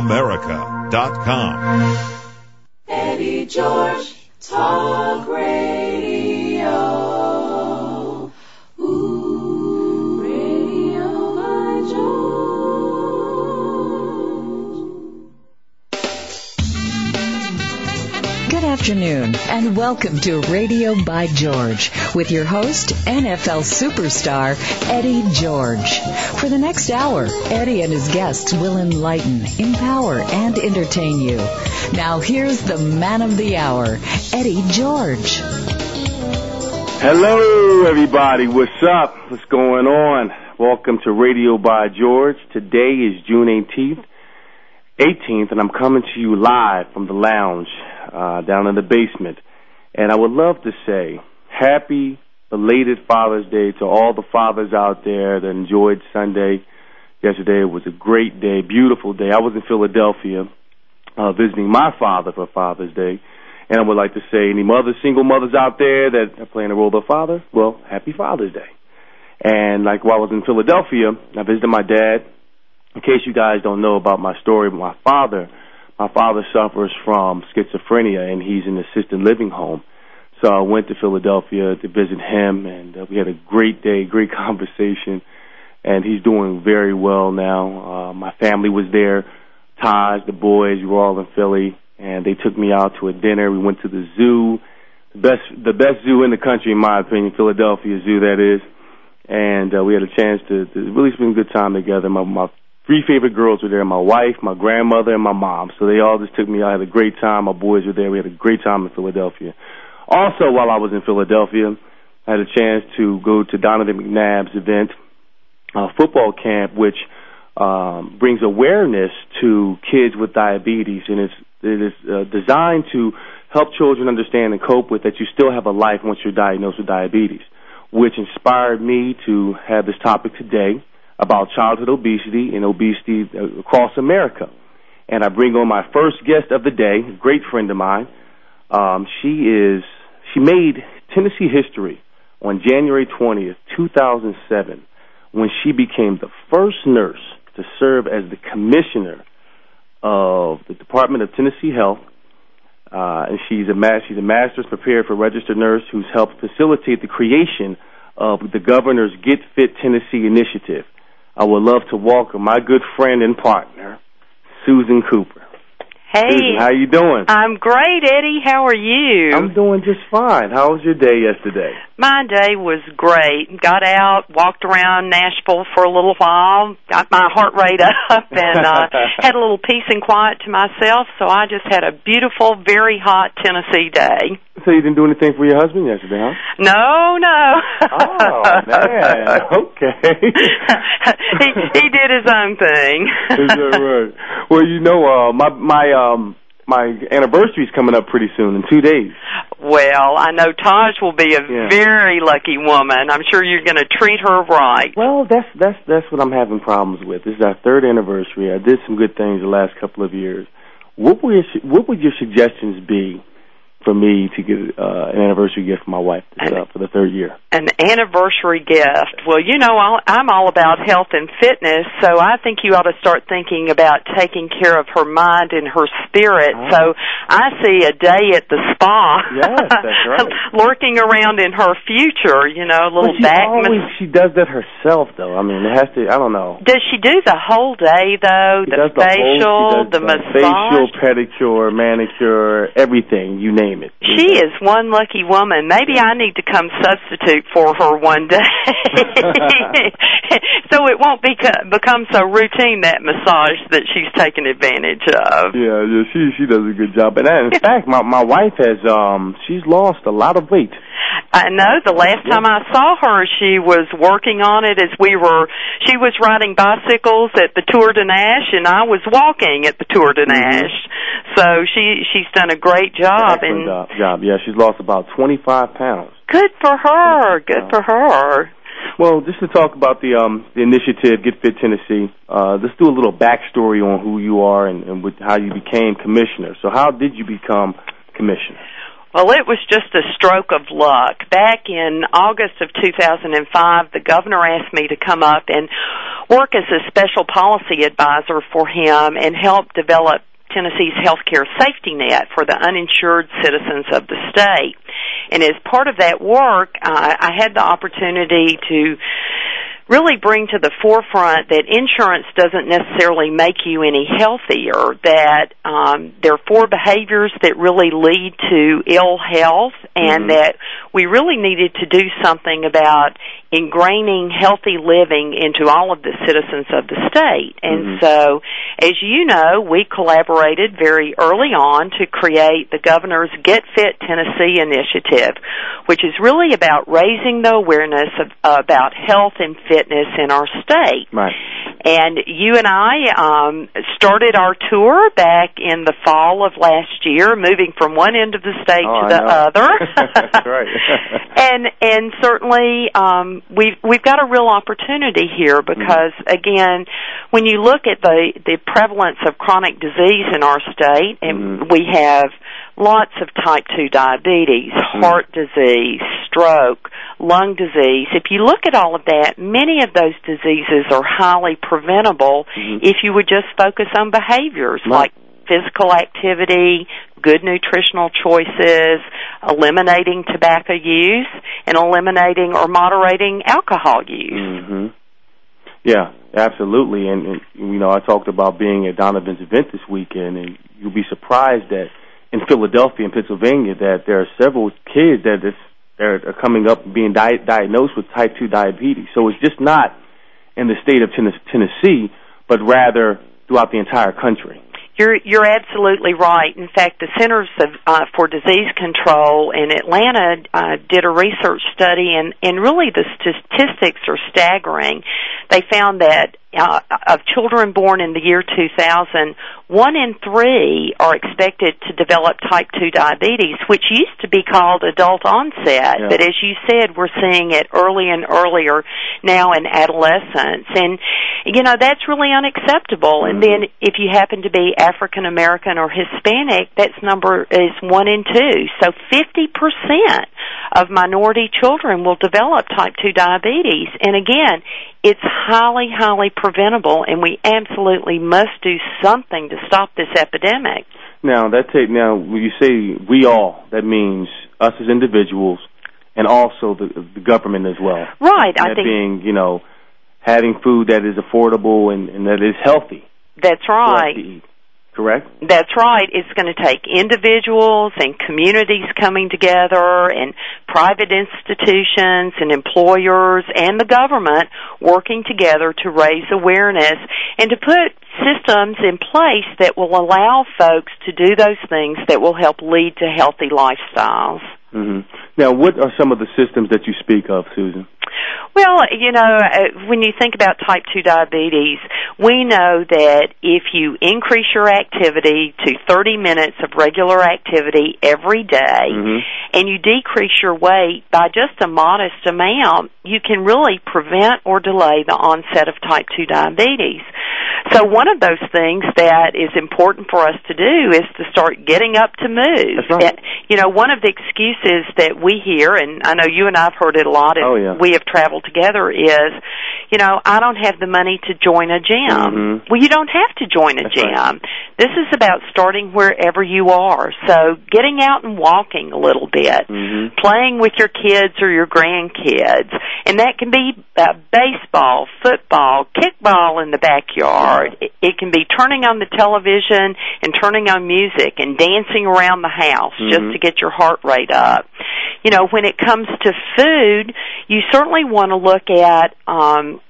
VoiceAmerica.com. Eddie George Talk Radio. Afternoon and welcome to Radio by George with your host, NFL superstar Eddie George. For the next hour, Eddie and his guests will enlighten, empower, and entertain you. Now here's the man of the hour, Eddie George. Hello, everybody. What's up? What's going on? Welcome to Radio by George. Today is June 18th, 18th, and I'm coming to you live from the lounge uh, down in the basement. And I would love to say happy belated Father's Day to all the fathers out there that enjoyed Sunday. Yesterday was a great day, beautiful day. I was in Philadelphia uh, visiting my father for Father's Day. And I would like to say any mothers, single mothers out there that are playing the role of father, well, happy Father's Day. And like while I was in Philadelphia, I visited my dad. In case you guys don't know about my story, my father, my father suffers from schizophrenia and he's in assisted living home. So I went to Philadelphia to visit him and uh, we had a great day, great conversation. And he's doing very well now. Uh, my family was there Taj, the boys, we were all in Philly, and they took me out to a dinner. We went to the zoo, the best the best zoo in the country, in my opinion, Philadelphia Zoo, that is. And uh, we had a chance to, to really spend a good time together. My, my three favorite girls were there: my wife, my grandmother, and my mom. So they all just took me. I had a great time. My boys were there. We had a great time in Philadelphia. Also, while I was in Philadelphia, I had a chance to go to Donovan McNabb's event, uh, football camp, which um, brings awareness to kids with diabetes, and it's it is uh, designed to help children understand and cope with that you still have a life once you're diagnosed with diabetes, which inspired me to have this topic today about childhood obesity and obesity uh, across America. And I bring on my first guest of the day, a great friend of mine. Um, she is she made Tennessee history on January 20th, 2007, when she became the first nurse to serve as the commissioner of the Department of Tennessee Health. Uh, and she's a ma- she's a master's prepared for registered nurse who's helped facilitate the creation of the governor's Get Fit Tennessee initiative. I would love to welcome my good friend and partner, Susan Cooper. Hey, Susan, how you doing? I'm great, Eddie. How are you? I'm doing just fine. How was your day yesterday? My day was great. Got out, walked around Nashville for a little while, got my heart rate up, and uh, had a little peace and quiet to myself. So I just had a beautiful, very hot Tennessee day. So you didn't do anything for your husband yesterday, huh? No, no. Oh man, okay. he he did his own thing. Is that right? Well, you know, uh, my my um my anniversary's coming up pretty soon in two days. Well, I know Taj will be a Yeah. very lucky woman. I'm sure you're going to treat her right. Well, that's that's that's what I'm having problems with. This is our third anniversary. I did some good things the last couple of years. What would your, what would your suggestions be for me to get uh, an anniversary gift for my wife uh, for the third year? An anniversary gift. Well, you know, I'll, I'm all about health and fitness, so I think you ought to start thinking about taking care of her mind and her spirit. Ah. So I see a day at the spa. Yes, that's right. lurking around in her future, you know, a Well, little she back. always she does that herself, though. I mean, it has to. I don't know. Does she do the whole day though? She the does the facial, whole, does the massage. facial, pedicure, manicure, everything. You name it. She is one lucky woman. Maybe I need to come substitute for her one day, so it won't beco- become so routine that massage that she's taking advantage of. Yeah, yeah, she she does a good job. And in fact, my my wife has um she's lost a lot of weight. I know the last time I saw her, she was working on it as we were. She was riding bicycles at the Tour de Nash, and I was walking at the Tour de Nash. So she she's done a great job, Excellent and job. job. Yeah, she's lost about twenty five pounds. good for her. Good for her. Well, just to talk about the um the initiative Get Fit Tennessee, uh, let's do a little backstory on who you are and, and with how you became commissioner. So, how did you become commissioner? Well, it was just a stroke of luck. Back in August of 2005, the governor asked me to come up and work as a special policy advisor for him and help develop Tennessee's healthcare safety net for the uninsured citizens of the state. And as part of that work, uh, I had the opportunity to really bring to the forefront that insurance doesn't necessarily make you any healthier, that um, there are four behaviors that really lead to ill health, and Mhm. that we really needed to do something about ingraining healthy living into all of the citizens of the state. And Mhm. so, as you know, we collaborated very early on to create the governor's Get Fit Tennessee initiative, which is really about raising the awareness of about health and fitness in our state. Right. And you and I um, started our tour back in the fall of last year, moving from one end of the state Oh, to I the know. other. That's right. and and certainly um, we've we've got a real opportunity here because again, when you look at the the prevalence of chronic disease in our state, and Mhm. we have lots of type two diabetes, heart disease, stroke, lung disease. If you look at all of that, many of those diseases are highly preventable Mhm. if you would just focus on behaviors Right. like physical activity, good nutritional choices, eliminating tobacco use, and eliminating or moderating alcohol use. hmm Yeah, absolutely. And, and you know, I talked about being at Donovan's event this weekend, and you'll be surprised that in Philadelphia and Pennsylvania that there are several kids that are coming up being di- diagnosed with type two diabetes. So it's just not in the state of Tennessee, but rather throughout the entire country. You're you're absolutely right. In fact, the Centers uh, for Disease Control in Atlanta uh, did a research study, and really the statistics are staggering. They found that uh, of children born in the year 2000, one in three are expected to develop type 2 diabetes, which used to be called adult onset. Yeah. But as you said, we're seeing it early and earlier now in adolescence. And, you know, that's really unacceptable. And Mhm. then if you happen to be African American or Hispanic, that's number is one in two. So 50% of minority children will develop type 2 diabetes. And again, it's highly, highly preventable, and we absolutely must do something to stop this epidemic. Now that take now when you say we all, that means us as individuals, and also the the government as well. Right, I think being you know having food that is affordable and, and that is healthy that's right. Correct. That's right. It's going to take individuals and communities coming together and private institutions and employers and the government working together to raise awareness and to put systems in place that will allow folks to do those things that will help lead to healthy lifestyles. hmm Now, what are some of the systems that you speak of, Susan? Well, you know, uh, when you think about type 2 diabetes, we know that if you increase your activity to 30 minutes of regular activity every day, Mhm. and you decrease your weight by just a modest amount, you can really prevent or delay the onset of type 2 diabetes. So one of those things that is important for us to do is to start getting up to move. Right. You know, one of the excuses that we hear, and I know you and I've heard it a lot as Oh, yeah. we have traveled together, is, you know, I don't have the money to join a gym. Mhm. Well, you don't have to join a That's gym. right. This is about starting wherever you are. So getting out and walking a little bit Mhm. playing with your kids or your grandkids. And that can be uh, baseball, football, kickball in the backyard. It, it can be turning on the television and turning on music and dancing around the house just Mhm. to get your heart rate up. You know, when it comes to food, you certainly want to look at um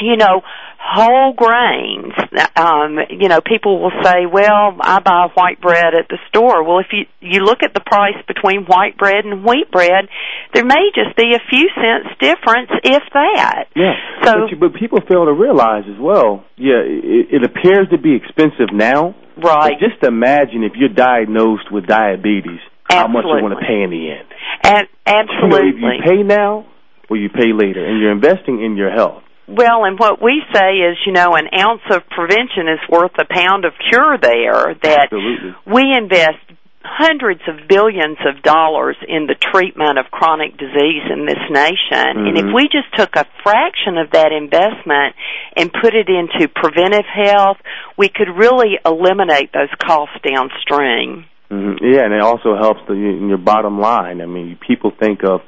you know, whole grains. Um, you know, people will say, "Well, I buy white bread at the store." Well, if you you look at the price between white bread and wheat bread, there may just be a few cents difference, if that. Yeah. So- but, you, but people fail to realize as well. Yeah, it, it appears to be expensive now. Right. But just imagine if you're diagnosed with diabetes, how much you want to pay in the end. And You know, absolutely. if you pay now or you pay later, and you're investing in your health. Well, and what we say is, you know, an ounce of prevention is worth a pound of cure there. That Absolutely. we invest hundreds of billions of dollars in the treatment of chronic disease in this nation. And if Mhm. we just took a fraction of that investment and put it into preventive health, we could really eliminate those costs downstream. hmm Yeah, and it also helps the, in your bottom line. I mean, people think of,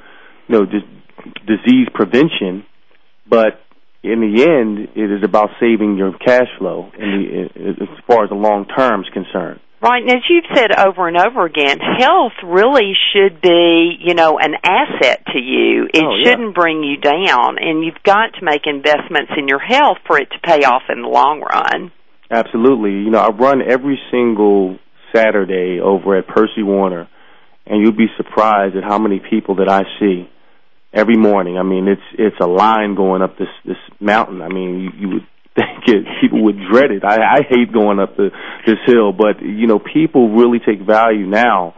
you know, just disease prevention, but in the end, it is about saving your cash flow in the, as far as the long term is concerned. Right, and as you've said over and over again, health really should be, you know, an asset to you. It Oh, yeah. shouldn't bring you down, and you've got to make investments in your health for it to pay off in the long run. Absolutely. You know, I run every single Saturday over at Percy Warner, and you'll be surprised at how many people that I see every morning. I mean, it's it's a line going up this this mountain. I mean, you, you would think it people would dread it. I, I hate going up the this hill, but you know, people really take value now,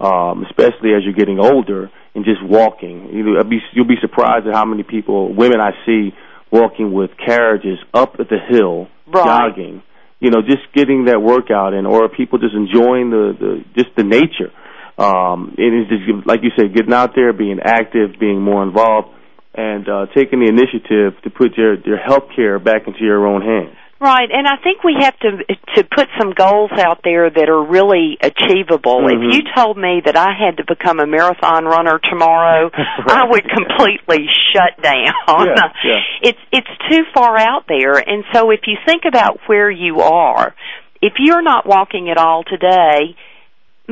um, especially as you're getting older, in just walking. You know, be, you'll be surprised at how many people, women I see walking with carriages up at the hill, Right. jogging. You know, just getting that workout in, or people just enjoying the the just the nature. Um, it is just like you said, getting out there, being active, being more involved, and uh, taking the initiative to put your your health care back into your own hands. Right, and I think we have to to put some goals out there that are really achievable. Mhm. If you told me that I had to become a marathon runner tomorrow, I would completely shut down. Yeah, yeah. It's it's too far out there. And so if you think about where you are, if you're not walking at all today,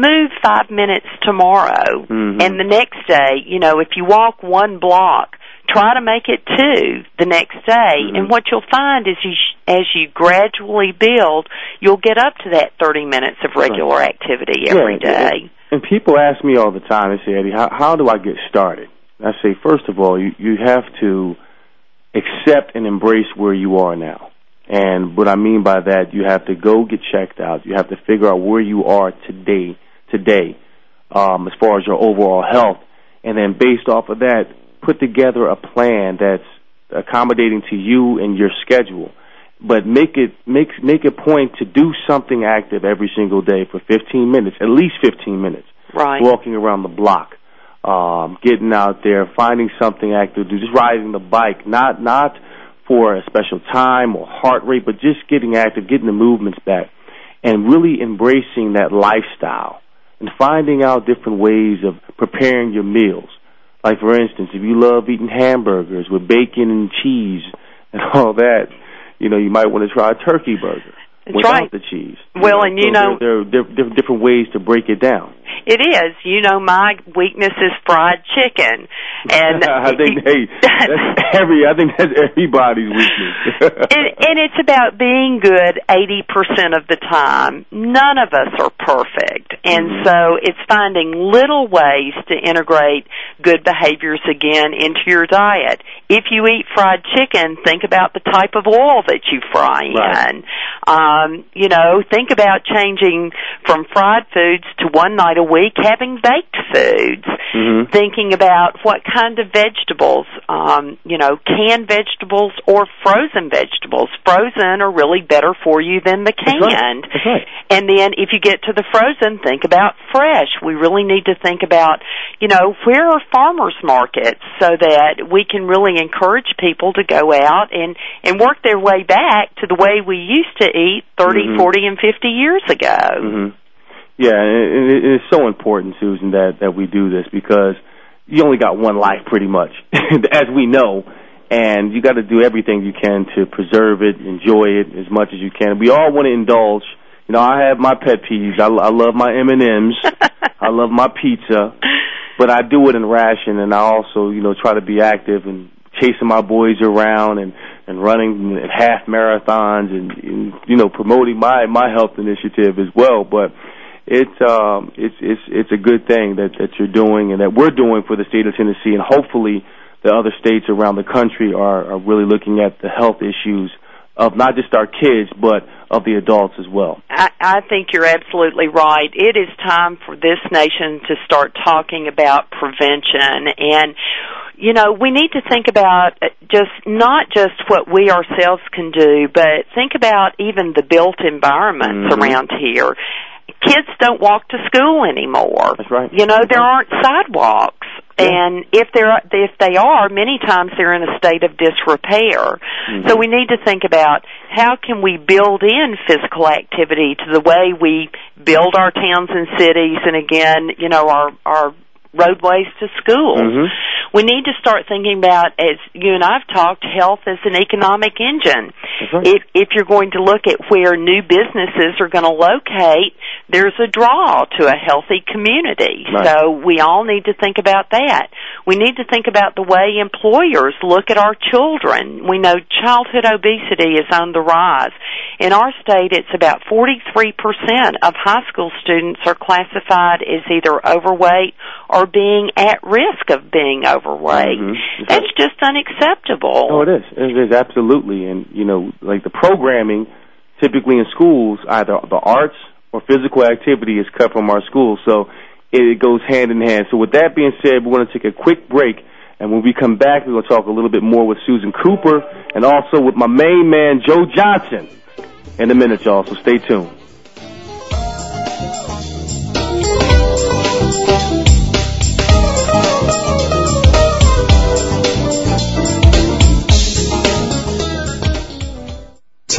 move 5 minutes tomorrow. Mhm. And the next day, you know, if you walk one block, try to make it two the next day Mhm. and what you'll find is you sh- as you gradually build you'll get up to that 30 minutes of regular activity every Yeah, day And people ask me all the time, they say, Eddie, how, how do I get started? I say, first of all, you, you have to accept and embrace where you are now. And what I mean by that, you have to go get checked out. You have to figure out where you are today, today, um, as far as your overall health. And then based off of that, put together a plan that's accommodating to you and your schedule. But make it make make a point to do something active every single day for 15 minutes, at least 15 minutes. Right. Walking around the block, um, getting out there, finding something active to do, just riding the bike, not not for a special time or heart rate, but just getting active, getting the movements back, and really embracing that lifestyle and finding out different ways of preparing your meals. Like for instance, if you love eating hamburgers with bacon and cheese and all that, you know, you might want to try a turkey burger That's without right. the cheese. Well, and you so know- there, there are diff- different ways to break it down. it is you know my weakness is fried chicken and I think hey, that's every I think that's everybody's weakness. and, and it's about being good 80% of the time. None of us are perfect. And Mhm. so it's finding little ways to integrate good behaviors again into your diet. If you eat fried chicken, think about the type of oil that you fry Right. in. Um, you know, think about changing from fried foods to one night a week having baked foods Mhm. thinking about what kind of vegetables, um, you know, canned vegetables or frozen vegetables. Frozen are really better for you than the That's right. canned. That's right. And then if you get to the frozen, think about fresh. We really need to think about, you know, where are farmers markets so that we can really encourage people to go out and and work their way back to the way we used to eat 30, Mhm. 40 and 50 years ago. hmm Yeah, and it, it's so important, Susan, that that we do this because you only got one life, pretty much, as we know, and you got to do everything you can to preserve it, enjoy it as much as you can. We all want to indulge. You know, I have my pet peeves. I, I love my M and M's. I love my pizza, but I do it in ration, and I also, you know, try to be active and chasing my boys around and and running half marathons and, and you know promoting my my health initiative as well. But it's um it's it's it's a good thing that that you're doing and that we're doing for the state of Tennessee, and hopefully the other states around the country are are really looking at the health issues of not just our kids but of the adults as well. I, I think you're absolutely right. It is time for this nation to start talking about prevention and you know, we need to think about uh, just not just what we ourselves can do, but think about even the built environments Mhm. around here. kids don't walk to school anymore. That's right. You know, there aren't sidewalks. Yeah. And if they're if they are, many times they're in a state of disrepair. Mhm. So we need to think about how can we build in physical activity to the way we build our towns and cities, and again, you know, our our roadways to schools. Mhm. We need to start thinking about, as you and I've talked, health as an economic engine. Right. If if you're going to look at where new businesses are going to locate, there's a draw to a healthy community. Right. So we all need to think about that. We need to think about the way employers look at our children. We know childhood obesity is on the rise. In our state, it's about 43% of high school students are classified as either overweight or being at risk of being overweight. Mhm. That's just unacceptable. Oh, it is. It is absolutely, and you know, like the programming, typically in schools, either the arts or physical activity is cut from our schools, so it goes hand in hand. So, with that being said, we're going to take a quick break, and when we come back, we're going to talk a little bit more with Susan Cooper and also with my main man Joe Johnson in a minute, y'all. So, stay tuned.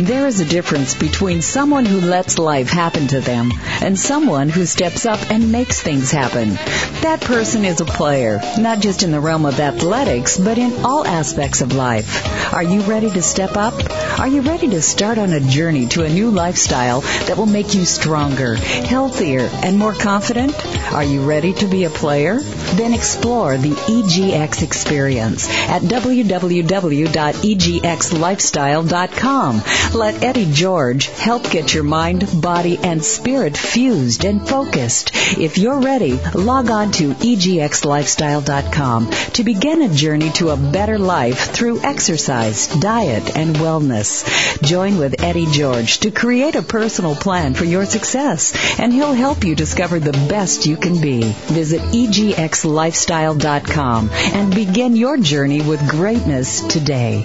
There is a difference between someone who lets life happen to them and someone who steps up and makes things happen. That person is a player, not just in the realm of athletics, but in all aspects of life. Are you ready to step up? Are you ready to start on a journey to a new lifestyle that will make you stronger, healthier, and more confident? Are you ready to be a player? Then explore the EGX experience at www.egxlifestyle.com. Let Eddie George help get your mind, body, and spirit fused and focused. If you're ready, log on to egxlifestyle.com to begin a journey to a better life through exercise, diet, and wellness. Join with Eddie George to create a personal plan for your success, and he'll help you discover the best you can be. Visit egxlifestyle.com and begin your journey with greatness today.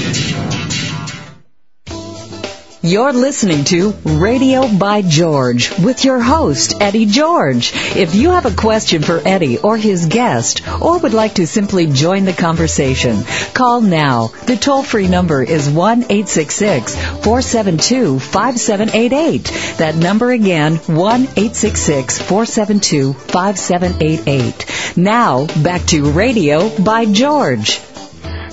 You're listening to Radio by George with your host, Eddie George. If you have a question for Eddie or his guest, or would like to simply join the conversation, call now. The toll free number is 1 866 472 5788. That number again, 1 866 472 5788. Now, back to Radio by George.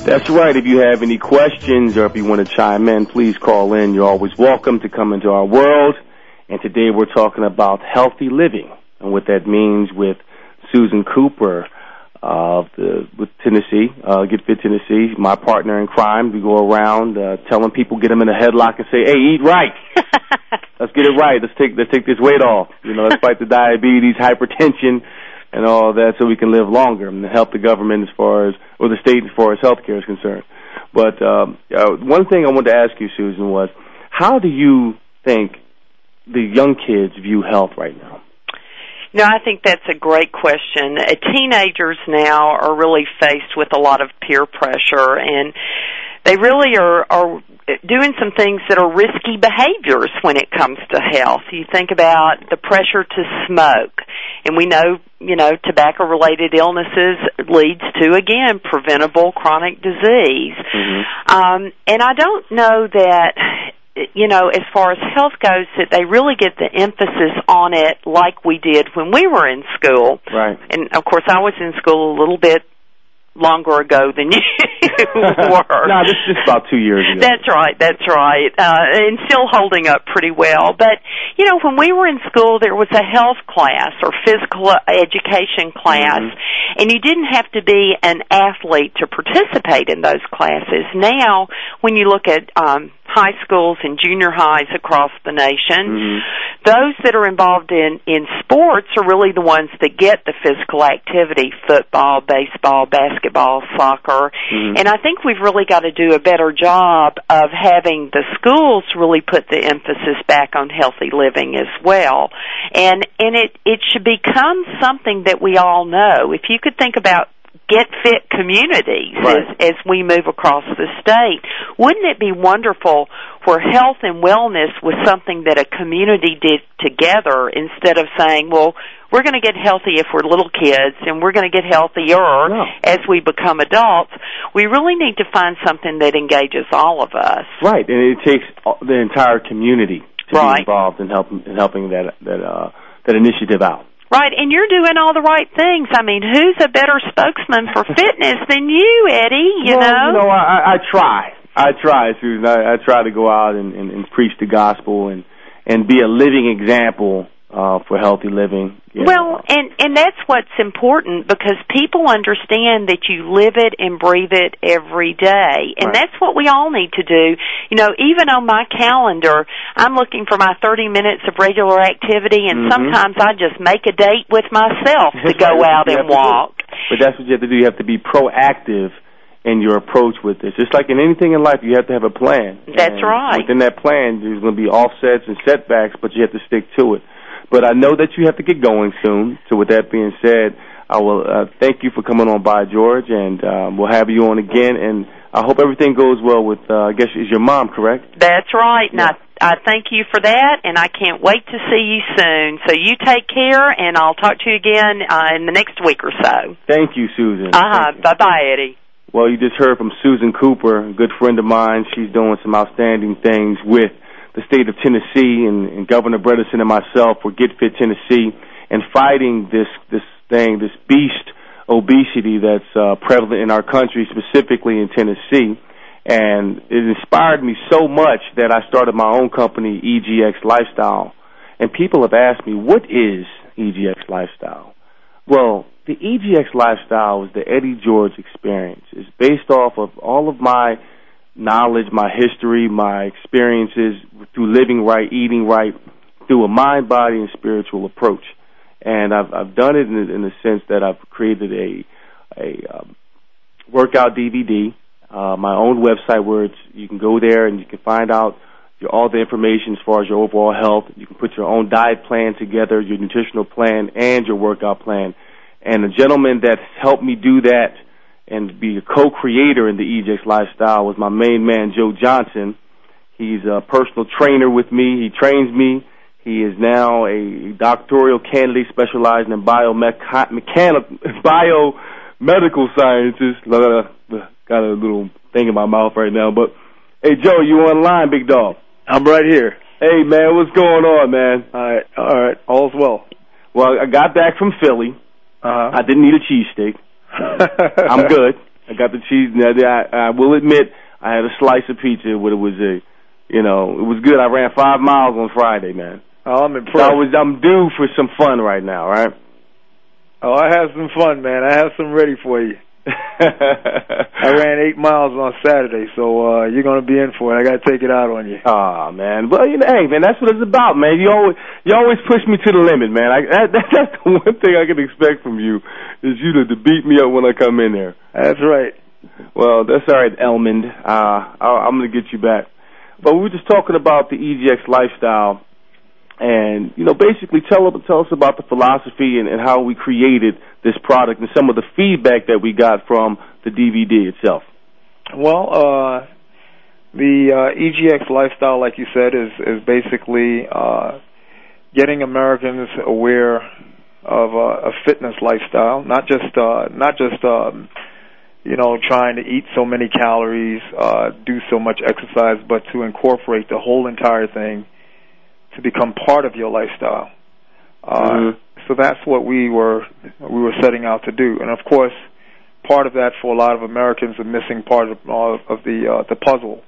That's right. If you have any questions or if you want to chime in, please call in. You're always welcome to come into our world. And today we're talking about healthy living and what that means with Susan Cooper of the with Tennessee, uh, Get Fit Tennessee, my partner in crime. We go around uh, telling people, get them in a headlock and say, "Hey, eat right. let's get it right. Let's take let's take this weight off. You know, let's fight the diabetes, hypertension." And all that so we can live longer and help the government as far as or the state as far as health care is concerned. But um, uh, one thing I wanted to ask you, Susan, was how do you think the young kids view health right now? No, I think that's a great question. Uh, teenagers now are really faced with a lot of peer pressure and they really are are doing some things that are risky behaviors when it comes to health. You think about the pressure to smoke, and we know, you know, tobacco related illnesses leads to again preventable chronic disease. Mm-hmm. Um, and I don't know that you know, as far as health goes, that they really get the emphasis on it like we did when we were in school. Right. And of course, I was in school a little bit longer ago than you were. no, this is just about two years ago. That's right. That's right. Uh, and still holding up pretty well. But you know, when we were in school, there was a health class or physical education class, Mm-hmm. and you didn't have to be an athlete to participate in those classes. Now, when you look at um, high schools and junior highs across the nation, Mhm. those that are involved in in sports are really the ones that get the physical activity: football, baseball, basketball, soccer. Mhm. And I think we've really got to do a better job of having the schools really put the emphasis back on healthy living as well. And and it it should become something that we all know. If you could think about get fit communities Right. as as we move across the state, wouldn't it be wonderful where health and wellness was something that a community did together instead of saying, well, we're going to get healthy if we're little kids and we're going to get healthier No. as we become adults. We really need to find something that engages all of us. Right, and it takes the entire community to Right. be involved in helping in helping that that uh, that initiative out. Right, and you're doing all the right things. I mean, who's a better spokesman for fitness than you, Eddie? You well, know? you know, I, I, I try. I try, Susan. I, I try to go out and, and, and preach the gospel and and be a living example uh, for healthy living. you know. Well, and and that's what's important because people understand that you live it and breathe it every day, and Right. that's what we all need to do. You know, even on my calendar, I'm looking for my 30 minutes of regular activity, and Mhm. sometimes I just make a date with myself to go out and have to do. walk. But that's what you have to do. You have to be proactive in your approach with this. Just like in anything in life, you have to have a plan. That's And right. Within that plan, there's going to be offsets and setbacks, but you have to stick to it. But I know that you have to get going soon. So with that being said, I will uh, thank you for coming on by, George, and um, we'll have you on again. And I hope everything goes well with. Uh, I guess is your mom correct? That's right. And Yeah. I, I thank you for that, and I can't wait to see you soon. So you take care, and I'll talk to you again uh, in the next week or so. Thank you, Susan. Uh huh. You. Bye bye, Eddie. Well, you just heard from Susan Cooper, a good friend of mine. She's doing some outstanding things with the state of Tennessee and, and Governor Bredesen and myself for Get Fit Tennessee and fighting this this thing, this beast obesity that's uh, prevalent in our country, specifically in Tennessee. And it inspired me so much that I started my own company, EGX Lifestyle. And people have asked me, what is EGX Lifestyle? Well, the EGX lifestyle is the Eddie George experience. It's based off of all of my knowledge, my history, my experiences through living right, eating right, through a mind, body, and spiritual approach. And I've I've done it in, the- in the sense that I've created a a um, workout DVD, uh, my own website where it's, you can go there and you can find out your, all the information as far as your overall health. You can put your own diet plan together, your nutritional plan, and your workout plan. And the gentleman that helped me do that and be a co-creator in the EGX lifestyle was my main man, Joe Johnson. He's a personal trainer with me. He trains me. He is now a doctoral candidate specializing in biomechanical, biomedical sciences. Got a little thing in my mouth right now, but hey, Joe, you online, big dog? I'm right here. Hey, man, what's going on, man? All right, all right, all's well. Well, I got back from Philly. Uh I didn't need a cheesesteak. I'm good. I got the cheese. Now, I, I will admit, I had a slice of pizza, but it was a, you know, it was good. I ran five miles on Friday, man. Oh, I'm So impressed. I was, I'm due for some fun right now, right? oh, I have some fun, man. I have some ready for you. I ran eight miles on Saturday, so uh you're gonna be in for it. I gotta take it out on you. Aw, man. Well, you know, hey, man, that's what it's about, man. You always, you always push me to the limit, man. I, that, that, that's the one thing I can expect from you is you to, to beat me up when I come in there. That's right. Well, that's all right, Elmond. Uh, I, I'm going to get you back. But we were just talking about the EGX lifestyle, and you know, basically, tell tell us about the philosophy and, and how we created this product and some of the feedback that we got from the DVD itself. Well, uh The uh, EGX lifestyle, like you said, is is basically uh, getting Americans aware of uh, a fitness lifestyle, not just uh, not just um, you know trying to eat so many calories, uh, do so much exercise, but to incorporate the whole entire thing to become part of your lifestyle. Uh, Mhm. So that's what we were we were setting out to do, and of course, part of that for a lot of Americans, the missing part of, of the uh, the puzzle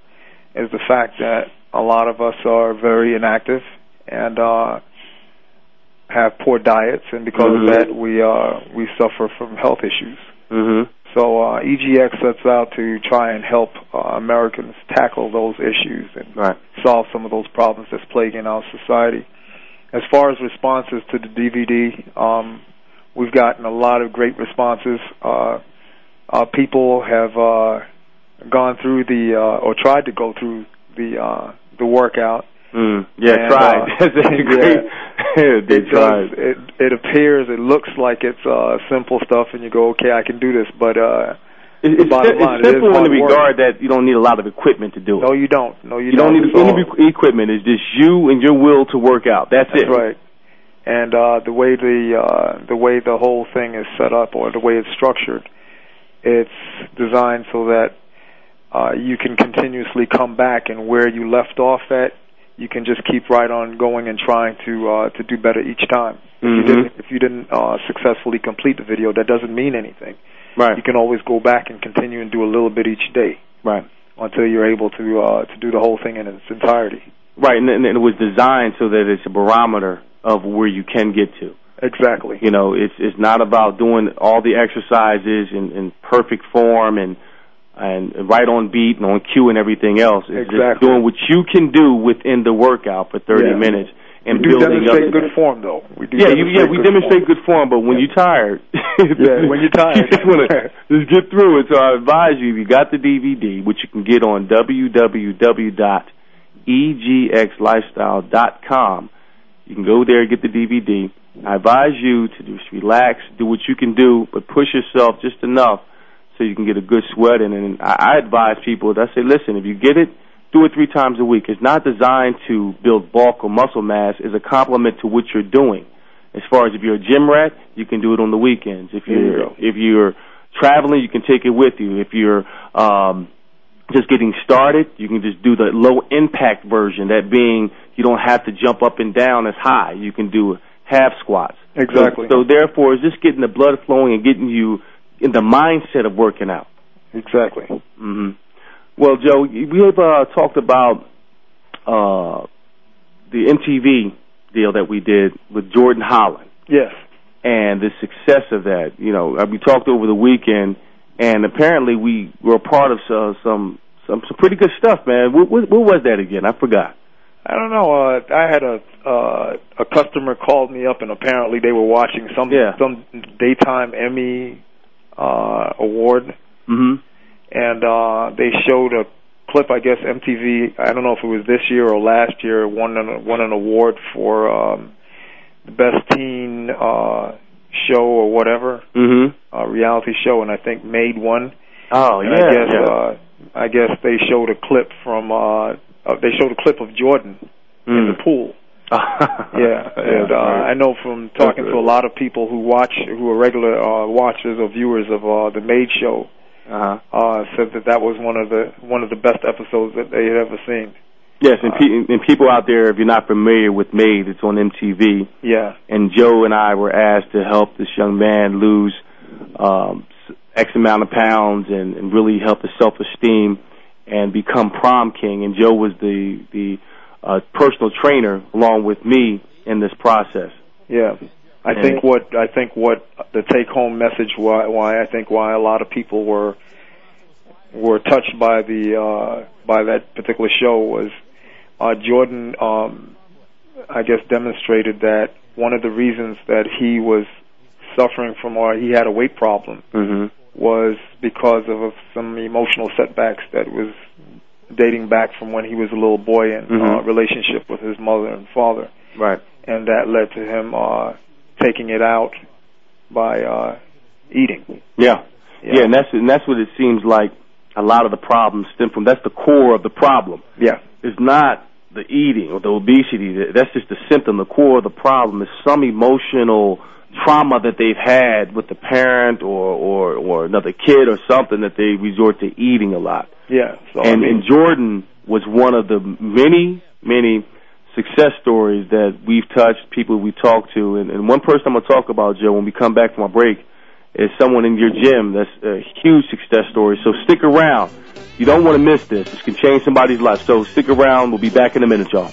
is the fact that a lot of us are very inactive and uh, have poor diets, and because Mhm. of that, we uh, we suffer from health issues. Mhm. So uh, EGX sets out to try and help uh, Americans tackle those issues and Right. solve some of those problems that's plaguing our society. As far as responses to the DVD, um, we've gotten a lot of great responses. Uh, uh, people have uh, gone through the uh, or tried to go through the uh, the workout. Mm. Yeah, And, tried. uh, great. they it tried. does. It it appears, it looks like it's uh, simple stuff, and you go, okay, I can do this. But uh, It's, it's line, it is simple in the regard that you don't need a lot of equipment to do it. no, you don't. No, you, you don't need any equipment. It's just you and your will to work out. That's, it. That's right. And uh, the way the uh, the way the whole thing is set up, or the way it's structured, it's designed so that uh, you can continuously come back, and where you left off at, you can just keep right on going and trying to uh, to do better each time. If you Mhm. didn't if you didn't uh, successfully complete the video, that doesn't mean anything. Right. You can always go back and continue and do a little bit each day Right. until you're able to uh, to do the whole thing in its entirety. Right. And, and it was designed so that it's a barometer of where you can get to. Exactly. You know, it's it's not about doing all the exercises in, in perfect form and and right on beat and on cue and everything else. It's just doing what you can do within the workout for 30 Yeah. minutes and we do building up. good form, though. We do yeah, you, yeah, we good demonstrate form. good form, but when you're tired, Yeah, when you're tired. just want to just get through it. So I advise you, if you got the DVD, which you can get on www.egxlifestyle.com, you can go there and get the DVD. I advise you to just relax, do what you can do, but push yourself just enough so you can get a good sweat in. And I, I advise people, I say, listen, if you get it, do it three times a week. It's not designed to build bulk or muscle mass. It's a complement to what you're doing. As far as if you're a gym rat, you can do it on the weekends. If you you're go. if you're traveling, you can take it with you. If you're um, just getting started, you can just do the low impact version. That being, you don't have to jump up and down as high. You can do half squats. Exactly. So, so therefore, it's just getting the blood flowing and getting you in the mindset of working out. Exactly. hmm Well, Joe, we have uh, talked about uh, the MTV deal that we did with Jordan Holland Yes. and the success of that. You know, uh, we talked over the weekend, and apparently we were a part of uh, some some some pretty good stuff, man. What, what, what was that again? I forgot. I don't know. Uh, I had a uh, a customer called me up, and apparently they were watching some Yeah. some daytime Emmy uh, award, hmm and uh, they showed a clip. I guess MTV. I don't know if it was this year or last year. Won an won an award for um, the best teen uh, show or whatever hmm uh, reality show, and I think made one. Oh And yeah, I guess yeah. uh, I guess they showed a clip from uh, uh they showed a clip of Jordan in Mm. the pool. Yeah, and uh, I know from talking to a lot of people who watch, who are regular uh, watchers or viewers of uh, the Made Show, Uh-huh. uh, said that that was one of the one of the best episodes that they had ever seen. Yes, and, pe- and people out there, if you're not familiar with Made, it's on MTV. Yeah, and Joe and I were asked to help this young man lose um, X amount of pounds and, and really help his self esteem and become prom king. And Joe was the the uh, personal trainer along with me in this process. yeah. I think what I think what the take home message why why I think why a lot of people were were touched by the uh by that particular show was uh Jordan um I guess demonstrated that one of the reasons that he was suffering from or he had a weight problem Mm-hmm. was because of some emotional setbacks that was dating back from when he was a little boy in uh, Mhm. relationship with his mother and father Right. and that led to him uh taking it out by uh eating Yeah. yeah. and that's and that's what it seems like a lot of the problems stem from. That's the core of the problem. Yeah. It's not the eating or the obesity. That's just the symptom. The core of the problem is some emotional trauma that they've had with the parent or or or another kid or something that they resort to eating a lot. Yeah. So, and I mean, and Jordan was one of the many many success stories that we've touched, people we talked to, and, and one person I'm gonna talk about, Joe, when we come back from our break, is someone in your gym that's a huge success story. So stick around. You don't want to miss this. This can change somebody's life. So stick around. We'll be back in a minute, y'all.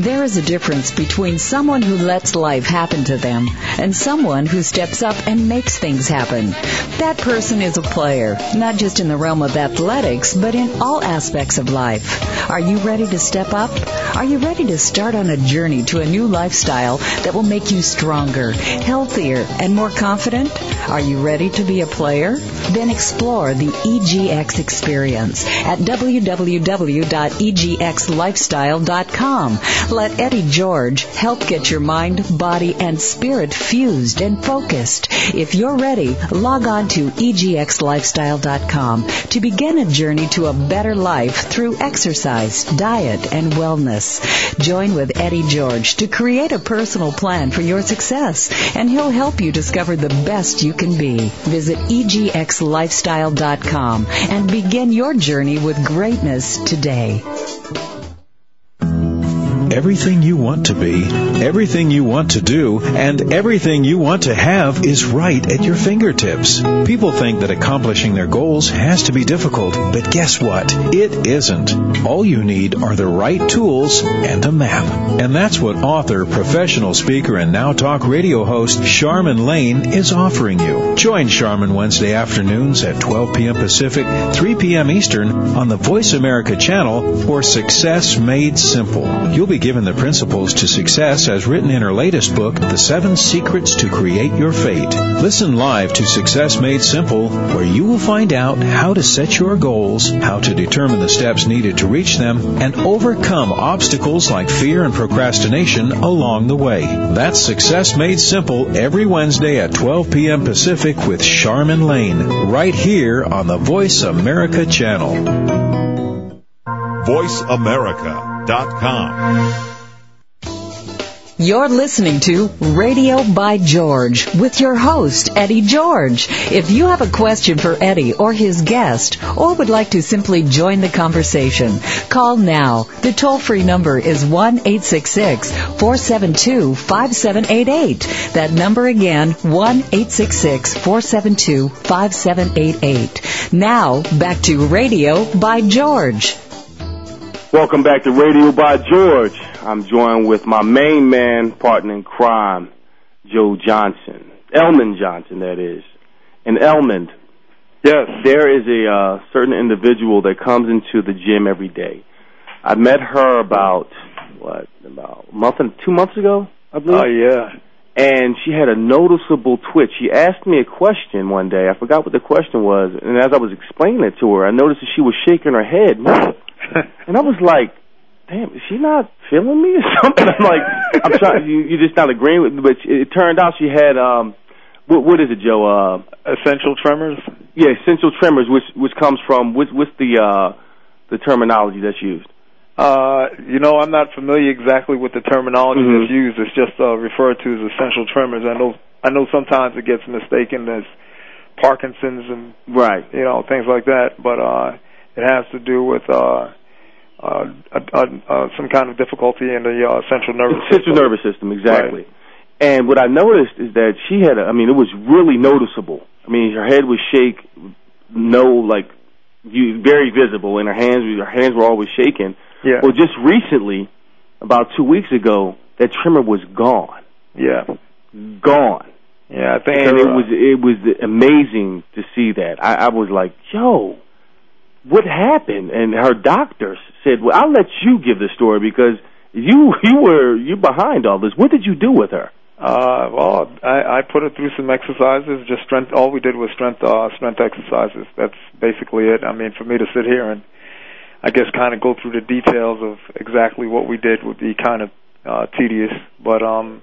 There is a difference between someone who lets life happen to them and someone who steps up and makes things happen. That person is a player, not just in the realm of athletics, but in all aspects of life. Are you ready to step up? Are you ready to start on a journey to a new lifestyle that will make you stronger, healthier, and more confident? Are you ready to be a player? Then explore the EGX experience at www.egxlifestyle.com. Let Eddie George help get your mind, body, and spirit fused and focused. If you're ready, log on to egxlifestyle.com to begin a journey to a better life through exercise, diet, and wellness. Join with Eddie George to create a personal plan for your success, and he'll help you discover the best you can be. Visit egxlifestyle.com and begin your journey with greatness today. Everything you want to be, everything you want to do, and everything you want to have is right at your fingertips. People think that accomplishing their goals has to be difficult, but guess what? It isn't. All you need are the right tools and a map. And that's what author, professional speaker, and Now Talk radio host Sharmen Lane is offering you. Join Sharmen Wednesday afternoons at 12 p.m. Pacific, 3 p.m. Eastern on the Voice America channel for Success Made Simple. You'll be given the principles to success as written in her latest book, The Seven Secrets to Create Your Fate. Listen live to Success Made Simple, where you will find out how to set your goals, how to determine the steps needed to reach them, and overcome obstacles like fear and procrastination along the way. That's Success Made Simple every Wednesday at 12 p.m. Pacific with Sharmen Lane, right here on the Voice America channel. You're listening to Radio by George with your host, Eddie George. If you have a question for Eddie or his guest, or would like to simply join the conversation, call now. The toll free number is 1 866 472 5788. That number again, 1 866 472 5788. Now, back to Radio by George. Welcome back to Radio by George. I'm joined with my main man, partner in crime, Joe Johnson. Elmond Johnson, that is. And Elmond, yes, there is a uh, certain individual that comes into the gym every day. I met her about, what, about a month and two months ago, I believe? Oh, yeah. And she had a noticeable twitch. She asked me a question one day. I forgot what the question was. And as I was explaining it to her, I noticed that she was shaking her head. and I was like, damn, is she not feeling me or something? I'm like, I'm trying. You, you're just not agreeing with me. But it turned out she had um, what, what is it, Joe? Uh, essential tremors. Yeah, essential tremors, which which comes from what's what's the uh, the terminology that's used? Uh, you know, I'm not familiar exactly with the terminology Mhm. that's used. It's just uh, referred to as essential tremors. I know, I know sometimes it gets mistaken as Parkinson's and Right. you know things like that, but uh, it has to do with uh, uh, uh, uh, uh, some kind of difficulty in the uh, central nervous Central system. nervous system, exactly. And what I noticed is that she had, a, I mean, it was really noticeable. I mean, her head would shake, no, like, you, very visible, and her hands, her hands were always shaking. Yeah, Well, just recently, about two weeks ago, that tremor was gone. yeah, Gone. Yeah, I think and it was it was amazing to see that. I, I was like, "Yo, what happened?" And her doctors said, "Well, I'll let you give the story because you you were you behind all this. What did you do with her?" Uh, well, I, I put her through some exercises. Just strength. All we did was strength uh, strength exercises. That's basically it. I mean, for me to sit here and I guess kind of go through the details of exactly what we did would be kind of uh, tedious. But um,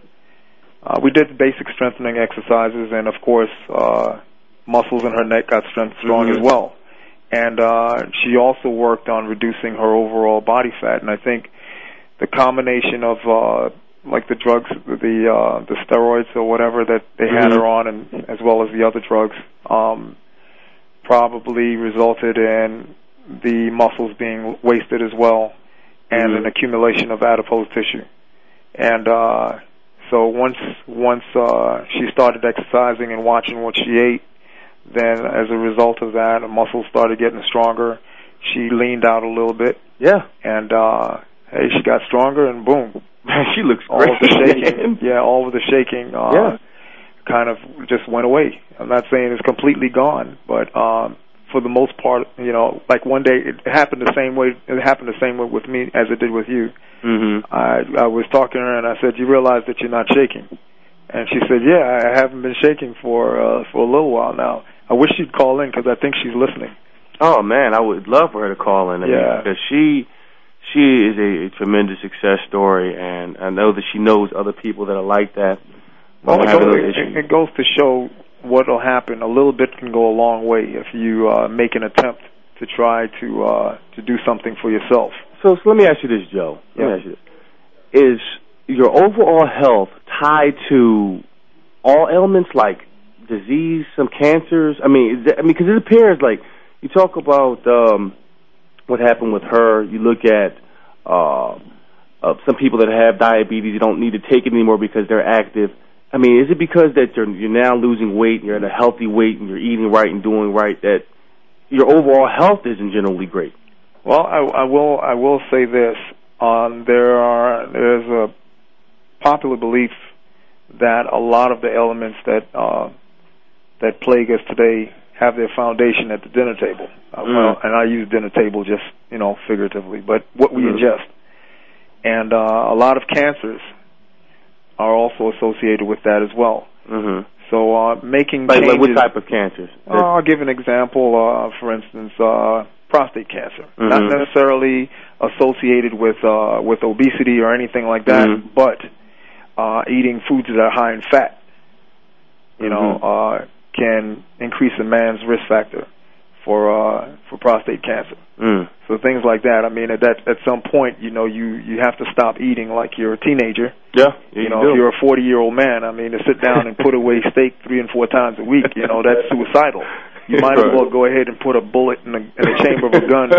uh, we did basic strengthening exercises, and of course, uh, muscles in her neck got strength strong Mhm. as well. And uh, she also worked on reducing her overall body fat. And I think the combination of uh, like the drugs, the uh, the steroids or whatever that they had Mhm. her on, and as well as the other drugs, um, probably resulted in the muscles being wasted as well, and Mhm. an accumulation of adipose tissue. And uh, so once once uh, she started exercising and watching what she ate, then as a result of that, the muscles started getting stronger. She leaned out a little bit, Yeah, and uh, hey, she got stronger, and boom, she looks all great. of the shaking, yeah, all of the shaking, uh, Yeah. kind of just went away. I'm not saying it's completely gone, but um, for the most part, you know, like one day it happened the same way. It happened the same way with me as it did with you. Mhm. I I was talking to her and I said, "You realize that you're not shaking?" And she said, "Yeah, I haven't been shaking for uh, for a little while now. I wish she'd call in because I think she's listening." Oh man, I would love for her to call in. I mean, Yeah. because she she is a, tremendous success story, and I know that she knows other people that are like that. Well, it goes, it, it goes to show what will happen. A little bit can go a long way if you uh, make an attempt to try to uh, to do something for yourself. So, so let me ask you this, Joe. Let me Yeah. ask you this: Is your overall health tied to all ailments like disease, some cancers? I mean, I mean, because it appears like you talk about um, what happened with her. You look at uh, uh, some people that have diabetes. You don't need to take it anymore because they're active. I mean, is it because that you're you're now losing weight and you're at a healthy weight and you're eating right and doing right that your overall health isn't generally great? Well, I, I will I will say this: um, there are there's a popular belief that a lot of the elements that uh, that plague us today have their foundation at the dinner table. Uh, Mm. Well, and I use dinner table just you know figuratively, but what we Mhm. ingest, and uh, a lot of cancers are also associated with that as well. Mm-hmm. So uh, making Like, changes. like what type of cancers? Uh, I'll give an example. Uh, for instance, uh, prostate cancer, Mhm. not necessarily associated with uh, with obesity or anything like that, Mhm. but uh, eating foods that are high in fat, you know, uh, can increase a man's risk factor for uh, for prostate cancer. mm. So things like that. I mean, at that at some point, you know, you you have to stop eating like you're a teenager. Yeah, yeah, You know, do. if you're a 40 year old man, I mean, to sit down and put away steak three and four times a week, you know, that's suicidal. You might as well go ahead and put a bullet in the, in the chamber of a gun,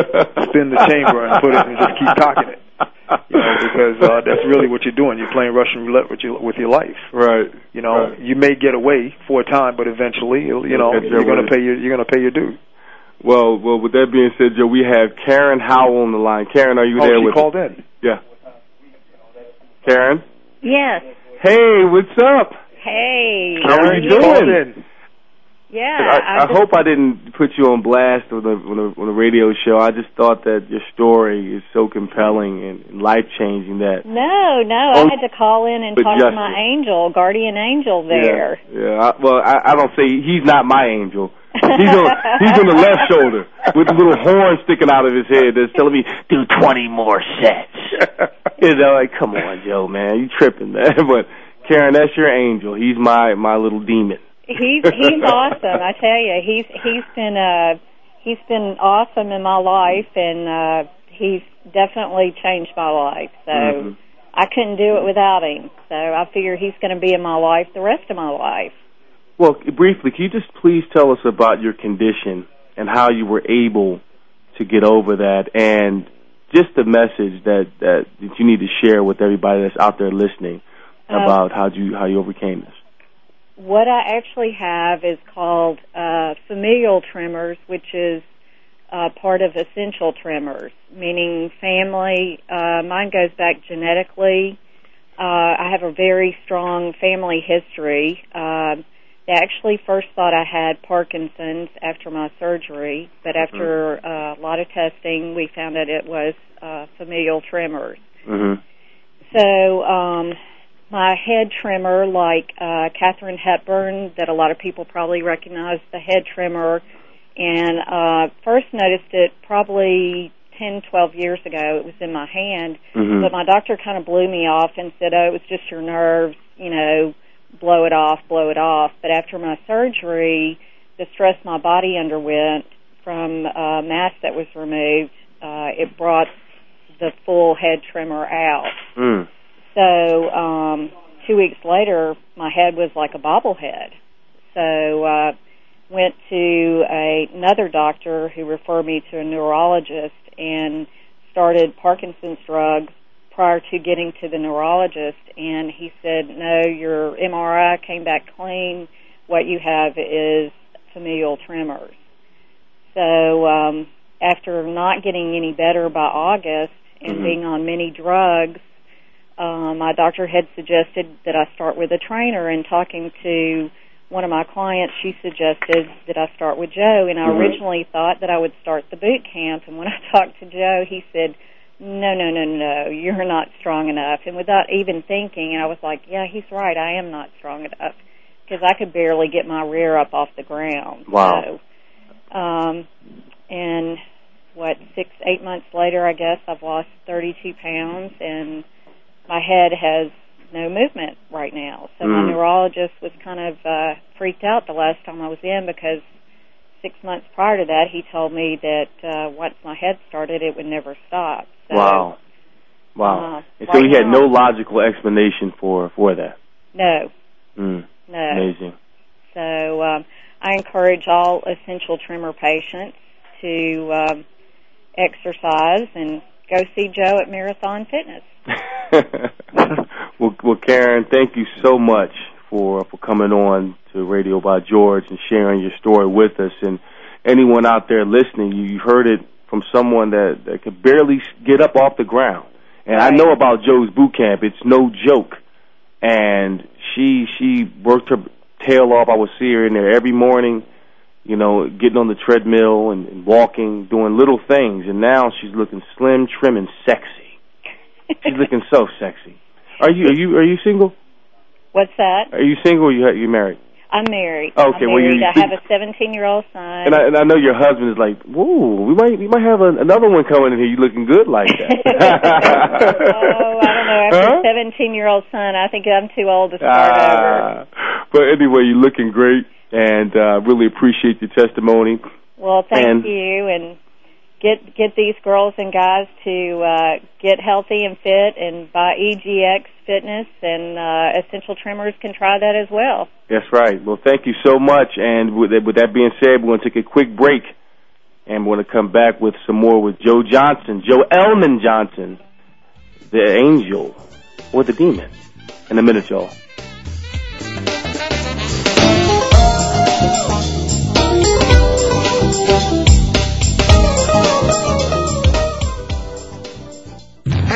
spin the chamber, and put it and just keep cocking it. You know, because uh, that's really what you're doing. You're playing Russian roulette with your with your life. Right. You know, Right. you may get away for a time, but eventually, you'll- you know, you're going to pay your you're going to pay your due. Well, well. With that being said, Joe, we have Karen Howell on the line. Karen, are you there? oh, there she with called us? in. Yeah. Karen. Yes. Hey, what's up? Hey. How are you doing? Yeah. I, I just- hope I didn't put you on blast on the, on the on the radio show. I just thought that your story is so compelling and life changing that. No, no. I had to call in and talk to my angel, guardian angel there. Yeah. yeah I, well, I, I don't say he's not my angel. He's on he's on the left shoulder with a little horn sticking out of his head that's telling me do twenty more sets. you know, like come on, Joe, man, you tripping, man. But Karen, that's your angel. He's my my little demon. He's he's awesome. I tell you, he's he's been uh he's been awesome in my life, and uh he's definitely changed my life. So Mhm. I couldn't do it without him. So I figure he's going to be in my life the rest of my life. Well, briefly, can you just please tell us about your condition and how you were able to get over that, and just the message that that, that you need to share with everybody that's out there listening Uh, about how you how you overcame this. What I actually have is called uh, familial tremors, which is uh, part of essential tremors, meaning family. Uh, mine goes back genetically. Uh, I have a very strong family history. Uh, they actually first thought I had Parkinson's after my surgery, but after uh, a lot of testing, we found that it was uh, familial tremors. Mhm. So um, my head tremor, like uh, Katharine Hepburn, that a lot of people probably recognize the head tremor, and uh, first noticed it probably 10, 12 years ago. It was in my hand, Mhm. but my doctor kind of blew me off and said, "Oh, it was just your nerves, you know, blow it off, blow it off." But after my surgery, the stress my body underwent from uh, mass that was removed, uh, it brought the full head tremor out. Mm. So um, two weeks later, my head was like a bobblehead. So uh, went to a, another doctor who referred me to a neurologist and started Parkinson's drugs prior to getting to the neurologist. And he said, "No, your MRI came back clean. What you have is familial tremors." So um, after not getting any better by August and Mhm. being on many drugs, um, my doctor had suggested that I start with a trainer. And talking to one of my clients, she suggested that I start with Joe. And I Mhm. originally thought that I would start the boot camp. And when I talked to Joe, he said, "No, no, no, no, you're not strong enough." And without even thinking, and I was like, "Yeah, he's right. I am not strong enough." Because I could barely get my rear up off the ground. Wow. So, um, and what six, eight months later, I guess I've lost 32 pounds, and my head has no movement right now. So my Mm. neurologist was kind of uh, freaked out the last time I was in because six months prior to that, he told me that uh, once my head started, it would never stop. So, wow. Wow. uh, and so right he had now- no logical explanation for for that. No, Mm. no. Amazing. So um, I encourage all essential tremor patients to um, exercise and go see Joe at Marathon Fitness. well, well, Karen, thank you so much for for coming on to Radio by George and sharing your story with us. And anyone out there listening, you, you heard it from someone that, that could barely get up off the ground. And I know about Joe's boot camp; it's no joke. And she she worked her tail off. I would see her in there every morning, you know, getting on the treadmill and, and walking, doing little things. And now she's looking slim, trim, and sexy. She's looking so sexy. Are you are you are you single? What's that? Are you single or you ha- you married? I'm married. Okay, I'm well, you- I have a 17 year old son. And I and I know your husband is like, whoa, we might we might have a, another one coming in here. You looking good like that? oh, I don't know. After Huh? a 17 year old son, I think I'm too old to start over. Ah, but anyway, you're looking great, and uh, really appreciate your testimony. Well, thank and- you, and get get these girls and guys to uh, get healthy and fit, and buy EGX Fitness, and uh, Essential Tremors can try that as well. That's right. Well, thank you so much. And with with that being said, we're going to take a quick break, and we're going to come back with some more with Joe Johnson, Joe Elman Johnson, the angel or the demon, in a minute, y'all.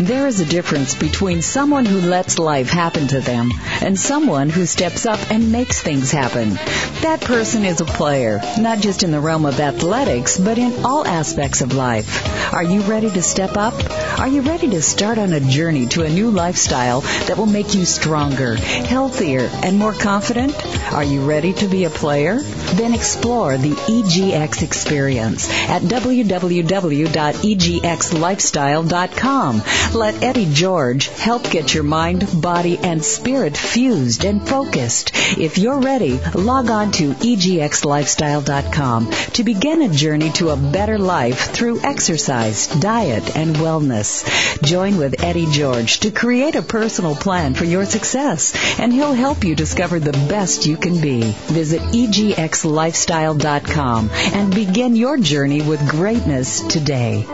There is a difference between someone who lets life happen to them and someone who steps up and makes things happen. That person is a player, not just in the realm of athletics, but in all aspects of life. Are you ready to step up? Are you ready to start on a journey to a new lifestyle that will make you stronger, healthier, and more confident? Are you ready to be a player? Then explore the EGX experience at www.egxlifestyle.com. Let Eddie George help get your mind, body, and spirit fused and focused. If you're ready, log on to egxlifestyle.com to begin a journey to a better life through exercise, diet, and wellness. Join with Eddie George to create a personal plan for your success, and he'll help you discover the best you can be. Visit egxlifestyle.com and begin your journey with greatness today.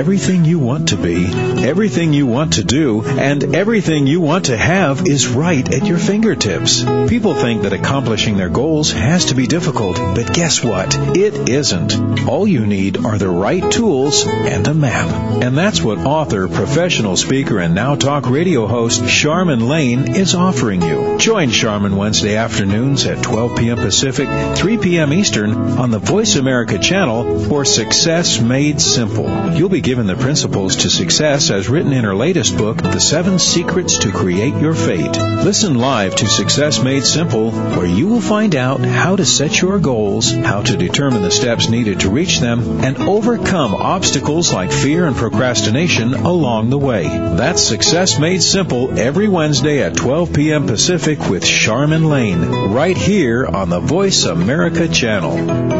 Everything you want to be, everything you want to do, and everything you want to have is right at your fingertips. People think that accomplishing their goals has to be difficult, but guess what? It isn't. All you need are the right tools and a map. And that's what author, professional speaker, and Now Talk radio host Sharmen Lane is offering you. Join Sharmen Wednesday afternoons at 12 p.m. Pacific, 3 p.m. Eastern on the Voice America channel for Success Made Simple. You'll be given the principles to success as written in her latest book, The Seven Secrets to Create Your Fate. Listen live to Success Made Simple, where you will find out how to set your goals, how to determine the steps needed to reach them, and overcome obstacles like fear and procrastination along the way. That's Success Made Simple every Wednesday at 12 p.m. Pacific with Sharmen Lane, right here on the Voice America channel.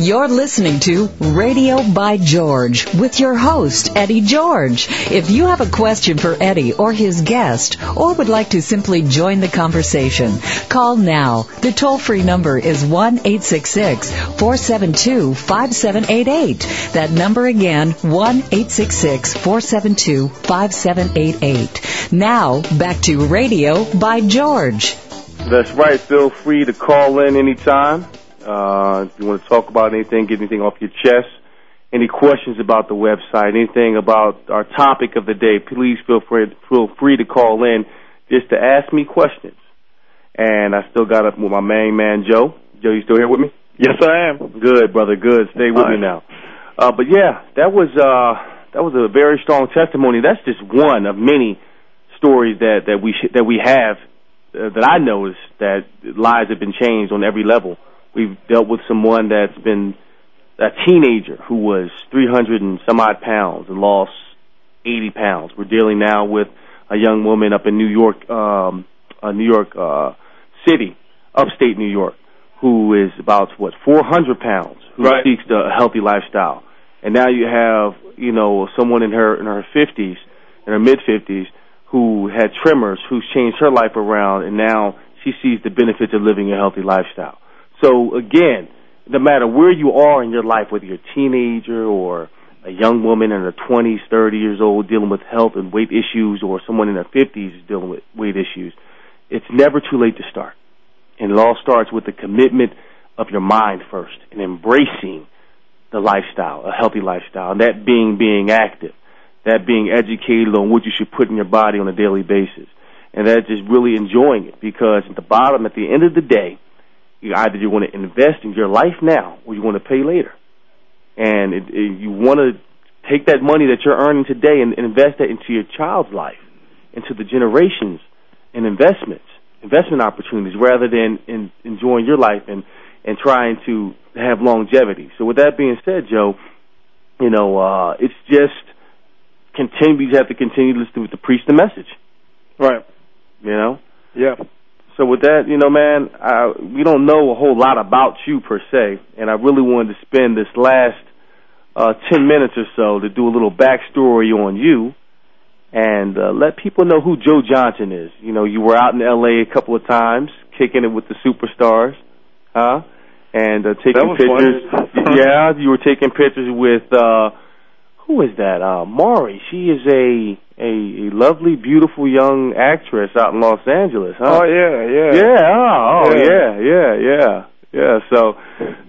You're listening to Radio by George with your host, Eddie George. If you have a question for Eddie or his guest, or would like to simply join the conversation, call now. The toll free number is 1 866 472 5788. That number again, 1 866 472 5788. Now, back to Radio by George. That's right. Feel free to call in anytime. Uh, if you want to talk about anything, get anything off your chest, any questions about the website, anything about our topic of the day, please feel free feel free to call in just to ask me questions. And I still got up with my main man Joe. Joe, you still here with me? Yes, I am. Good, brother. Good. Stay with me now. Uh, but yeah, that was uh, that was a very strong testimony. That's just one of many stories that that we sh- that we have uh, that I noticed that lives have been changed on every level. We've dealt with someone that's been a teenager who was 300 and some odd pounds and lost 80 pounds. We're dealing now with a young woman up in New York, um, uh, New York uh, City, upstate New York, who is about what 400 pounds, who Right. seeks a healthy lifestyle. And now you have, you know, someone in her in her 50s, in her mid 50s, who had tremors, who's changed her life around, and now she sees the benefits of living a healthy lifestyle. So again, no matter where you are in your life, whether you're a teenager or a young woman in her 20s, 30 years old dealing with health and weight issues, or someone in their 50s is dealing with weight issues, it's never too late to start. And it all starts with the commitment of your mind first and embracing the lifestyle, a healthy lifestyle, and that being being active, that being educated on what you should put in your body on a daily basis, and that just really enjoying it because at the bottom, at the end of the day, you either you want to invest in your life now or you want to pay later, and it, it, you want to take that money that you're earning today and, and invest that into your child's life, into the generations and investments, investment opportunities, rather than in, enjoying your life and and trying to have longevity. So with that being said, Joe, you know, uh, it's just continue. You have to continue to listen to preach the message. Right. You know. Yeah. So with that, you know, man, I, we don't know a whole lot about you per se, and I really wanted to spend this last uh, ten minutes or so to do a little backstory on you, and uh, let people know who Joe Johnson is. You know, you were out in L.A. a couple of times, kicking it with the superstars, huh? And uh, taking pictures. yeah, you were taking pictures with uh, who is that? Uh, Maury. She is a, a a lovely, beautiful young actress out in Los Angeles, huh? Oh yeah, yeah. Yeah. Oh, oh, Yeah. yeah, yeah, yeah, yeah. So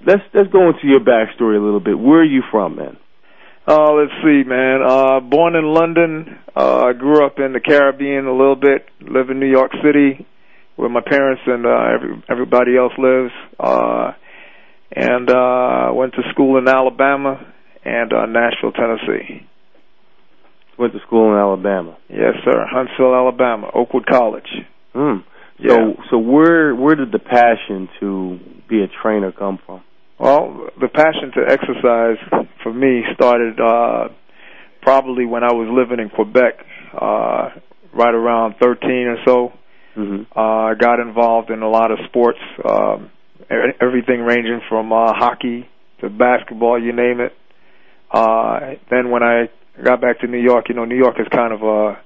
let's let's go into your backstory a little bit. Where are you from, man? Uh, let's see, man. Uh, born in London. Uh, I grew up in the Caribbean a little bit. Live in New York City, where my parents and uh, every, everybody else lives. Uh, and uh, went to school in Alabama and uh, Nashville, Tennessee. Went to school in Alabama. Yes, sir. Huntsville, Alabama. Oakwood College. Hmm. Yeah. So so where where did the passion to be a trainer come from? Well, the passion to exercise for me started uh, probably when I was living in Quebec, uh, right around 13 or so. Mm-hmm. Uh, I got involved in a lot of sports, um, everything ranging from uh, hockey to basketball, you name it. Uh, then when I got back to New York, you know, New York is kind of a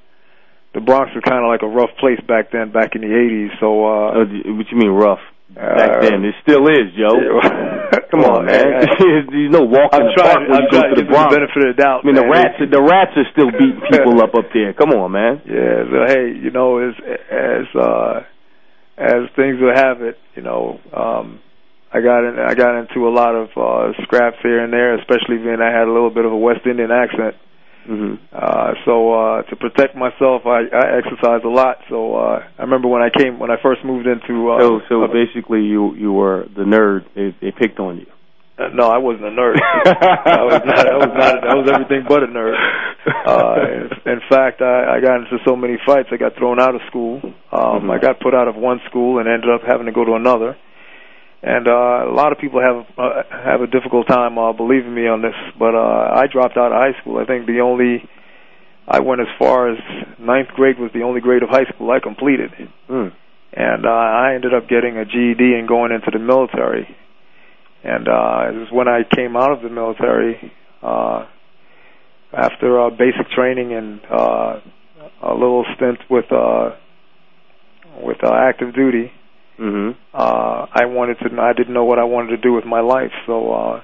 the Bronx was kind of like a rough place back then, back in the '80s. So, uh, Uh, what you mean rough? Back uh, then, it still is, Joe. Come on, man. There's no walking I'm in the trying. I'm you go trying to the Bronx. the benefit of the doubt. I mean, the man. rats, the rats are still beating people up up there. Come on, man. Yeah. So hey, you know, as as uh, as things will have it, you know, um, I got in, I got into a lot of uh, scraps here and there, especially being I had a little bit of a West Indian accent. hmm Uh, so uh, to protect myself, I, I exercise a lot. So uh, I remember when I came when I first moved into. Uh, So, so uh, basically, you you were the nerd. They, they picked on you. Uh, no, I wasn't a nerd. I was not. I was not. I was everything but a nerd. Uh, in, in fact, I, I got into so many fights. I got thrown out of school. Um, Mhm. I got put out of one school and ended up having to go to another. And uh, a lot of people have uh, have a difficult time uh, believing me on this, but uh, I dropped out of high school. I think the only I went as far as ninth grade was the only grade of high school I completed Mm. and uh, I ended up getting a GED and going into the military. And uh, it was when I came out of the military uh, after uh, basic training and uh, a little stint with uh, with uh, active duty. Hmm Uh, I wanted to. I didn't know what I wanted to do with my life, so uh,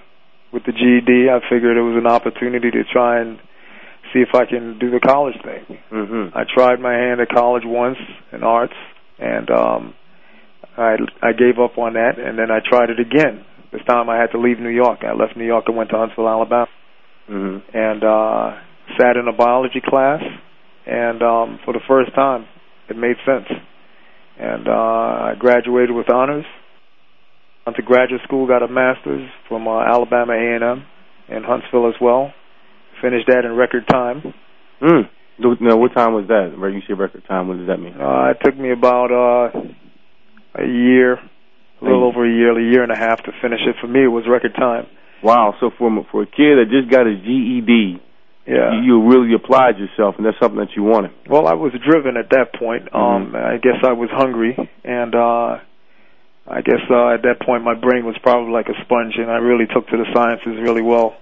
with the GED, I figured it was an opportunity to try and see if I can do the college thing. hmm I tried my hand at college once in arts, and um, I I gave up on that, and then I tried it again. This time I had to leave New York. I left New York and went to Huntsville, Alabama, hmm and uh, sat in a biology class, and um, for the first time, it made sense. And uh, I graduated with honors. Went to graduate school, got a master's from uh, Alabama A&M in Huntsville as well. Finished that in record time. Mm. Now, what time was that? Where you say record time? What does that mean? Uh, it took me about uh, a year, a little over a year, a year and a half to finish it. For me, it was record time. Wow. So for for a kid that just got his GED, Yeah. you, you really applied yourself, and that's something that you wanted. Well, I was driven at that point. Um, Mhm. I guess I was hungry, and uh, I guess uh, at that point my brain was probably like a sponge, and I really took to the sciences really well.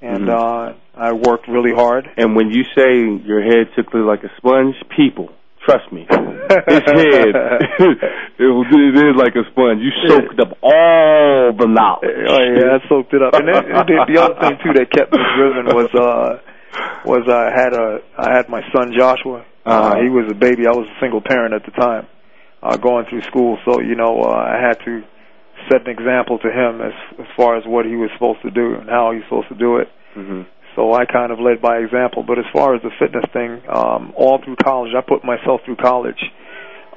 And Mhm. uh, I worked really hard. And when you say your head took to like a sponge, people, trust me, his head, it, was, it is like a sponge. You soaked up all the knowledge. Oh yeah, I soaked it up. And then, the other thing too that kept me driven was uh was I had a I had my son Joshua. Uh, Uh-huh. he was a baby. I was a single parent at the time, uh, going through school. So you know uh, I had to set an example to him as as far as what he was supposed to do and how he's supposed to do it. hmm So I kind of led by example. But as far as the fitness thing, um, all through college, I put myself through college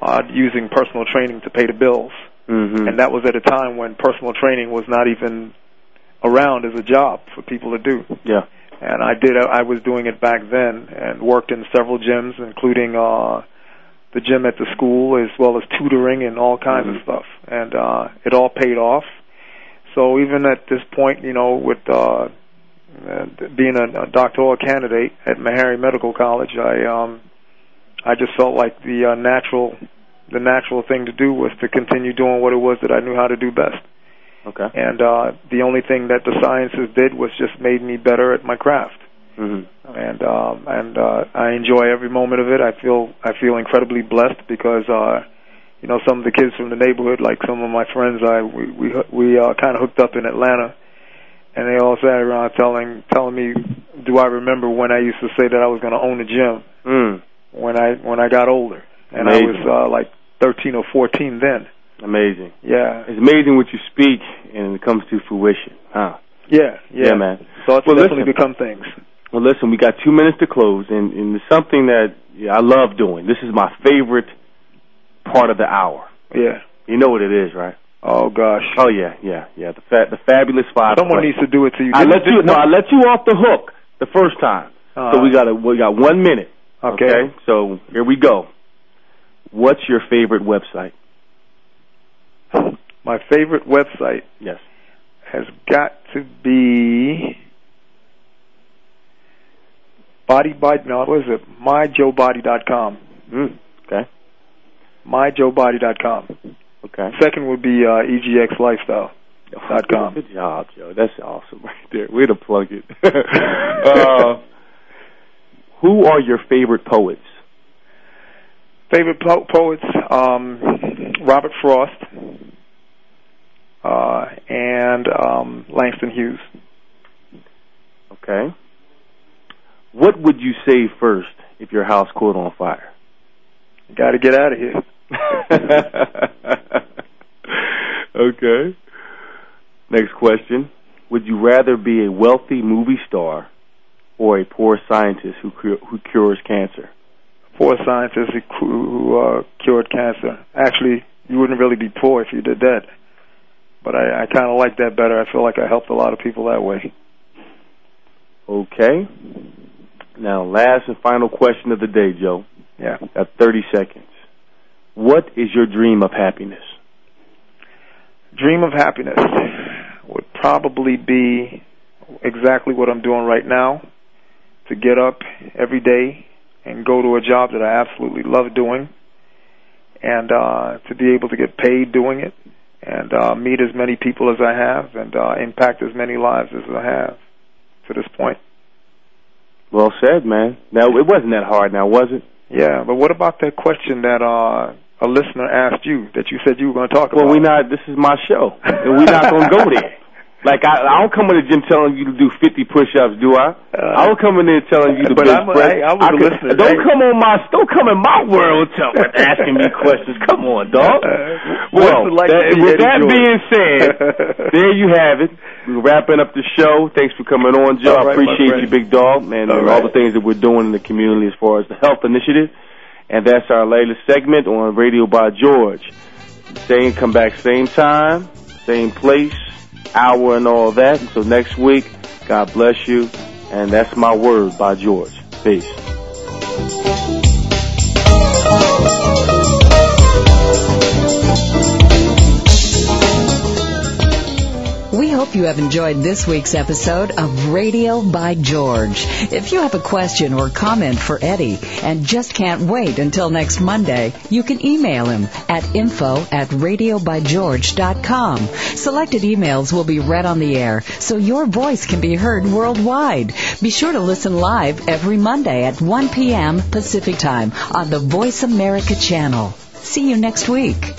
uh, using personal training to pay the bills hmm and that was at a time when personal training was not even around as a job for people to do. yeah. And I did. I was doing it back then, and worked in several gyms, including uh, the gym at the school, as well as tutoring and all kinds Mhm. of stuff. And uh, it all paid off. So even at this point, you know, with uh, uh, being a, a doctoral candidate at Meharry Medical College, I um, I just felt like the uh, natural the natural thing to do was to continue doing what it was that I knew how to do best. Okay. And uh, the only thing that the sciences did was just made me better at my craft. Mm-hmm. And um, and uh, I enjoy every moment of it. I feel I feel incredibly blessed because uh, you know some of the kids from the neighborhood, like some of my friends, I we we we uh, kind of hooked up in Atlanta, and they all sat around telling telling me, do I remember when I used to say that I was going to own a gym Mm. when I when I got older, and I was uh, like 13 or 14 then. Amazing. Yeah, It's amazing what you speak, and it comes to fruition. Huh. yeah, yeah, Yeah, man. Thoughts Well, definitely listen. become things. Well, listen, we got two minutes to close, and, and it's something that yeah, I love doing. This is my favorite part of the hour. Yeah. You know what it is, right? Oh gosh. Oh yeah, yeah, yeah. The fa- the fabulous five. Someone questions. needs to do it to you. I let you. No, I let you off the hook the first time. Uh, so we got a we got one minute. Okay. So here we go. What's your favorite website? My favorite website Yes. has got to be Body by no, what is it? MyJoeBody.com. Mm. Okay. MyJoeBody.com. Okay. Second would be uh, EGXLifestyle. Dot com. Good job, Joe. That's awesome right there. Way to plug it. uh, who are your favorite poets? Favorite po- poets: um, Robert Frost uh, and um, Langston Hughes. Okay. What would you say first if your house caught on fire? Got to get out of here. okay. Next question. Would you rather be a wealthy movie star or a poor scientist who cu- who cures cancer? Poor scientist who, who uh, cured cancer. Actually, you wouldn't really be poor if you did that. But I, I kind of like that better. I feel like I helped a lot of people that way. Okay. Now, last and final question of the day, Joe. Yeah. Got 30 seconds. What is your dream of happiness? Dream of happiness would probably be exactly what I'm doing right now to get up every day and go to a job that I absolutely love doing and uh, to be able to get paid doing it and uh, meet as many people as I have and uh, impact as many lives as I have to this point. Well said, man. Now, it wasn't that hard now, was it? Yeah, but what about that question that uh, a listener asked you that you said you were going to talk Well, about? Well, we not. This is my show, and we're not going to go there. Like I, I don't come in the gym telling you to do 50 push-ups, do I? I don't come in there telling you to Uh, but bench I'm press. hey, I was I could- listener. Don't Hey. come on my, don't come in my world tell, asking me questions. Come on, dog. Well, like that- with that being said, there you have it. We're wrapping up the show. Thanks for coming on, Joe. Right, I appreciate you, big dog, man, All and all right. the things that we're doing in the community as far as the health initiative. And that's our latest segment on Radio by George. Same, come back same time, same place, hour and all that. Until next week, God bless you. And that's my word by George. Peace. We hope you have enjoyed this week's episode of Radio by George. If you have a question or comment for Eddie and just can't wait until next Monday, you can email him at info at radiobygeorge.com. Selected emails will be read on the air so your voice can be heard worldwide. Be sure to listen live every Monday at 1 p.m. Pacific Time on the Voice America channel. See you next week.